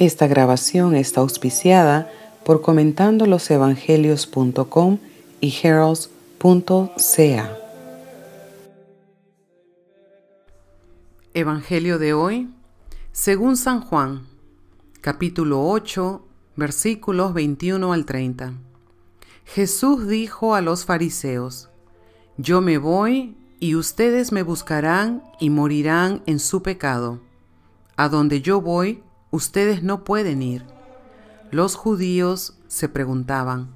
Esta grabación está auspiciada por comentandolosevangelios.com y heralds.ca. Evangelio de hoy, según San Juan, capítulo 8, versículos 21 al 30. Jesús dijo a los fariseos, Yo me voy y ustedes me buscarán y morirán en su pecado. A donde yo voy, ustedes no pueden ir. Los judíos se preguntaban,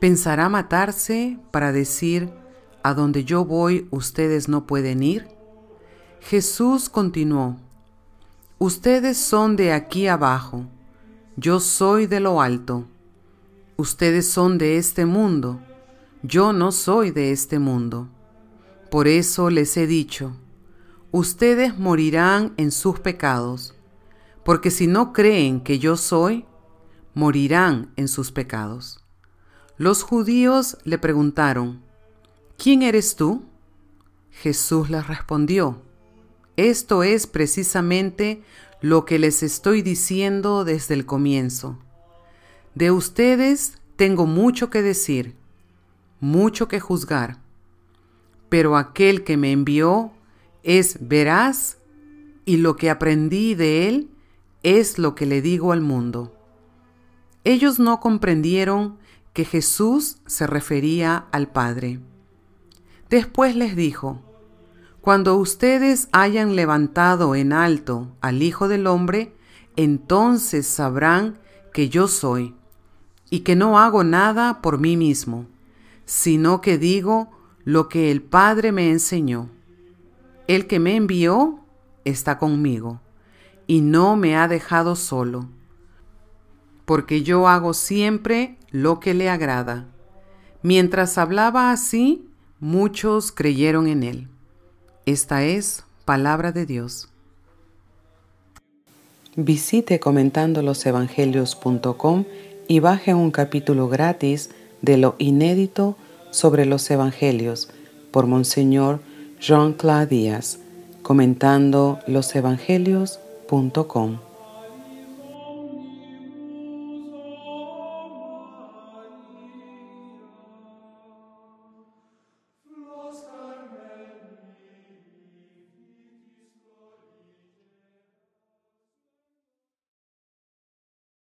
¿pensará matarse para decir, a donde yo voy ustedes no pueden ir? Jesús continuó, Ustedes son de aquí abajo, yo soy de lo alto. Ustedes son de este mundo, yo no soy de este mundo. Por eso les he dicho, ustedes morirán en sus pecados porque si no creen que yo soy, morirán en sus pecados. Los judíos le preguntaron, ¿quién eres tú? Jesús les respondió, esto es precisamente lo que les estoy diciendo desde el comienzo. De ustedes tengo mucho que decir, mucho que juzgar, pero aquel que me envió es veraz y lo que aprendí de él es lo que le digo al mundo. Ellos no comprendieron que Jesús se refería al Padre. Después les dijo, Cuando ustedes hayan levantado en alto al Hijo del Hombre, entonces sabrán que yo soy, y que no hago nada por mí mismo, sino que digo lo que el Padre me enseñó. El que me envió está conmigo y no me ha dejado solo, porque yo hago siempre lo que le agrada. Mientras hablaba así, muchos creyeron en él. Esta es palabra de Dios. Visite comentandolosevangelios.com y baje un capítulo gratis de lo inédito sobre los evangelios por Monseñor Jean-Claude Díaz, comentando los evangelios com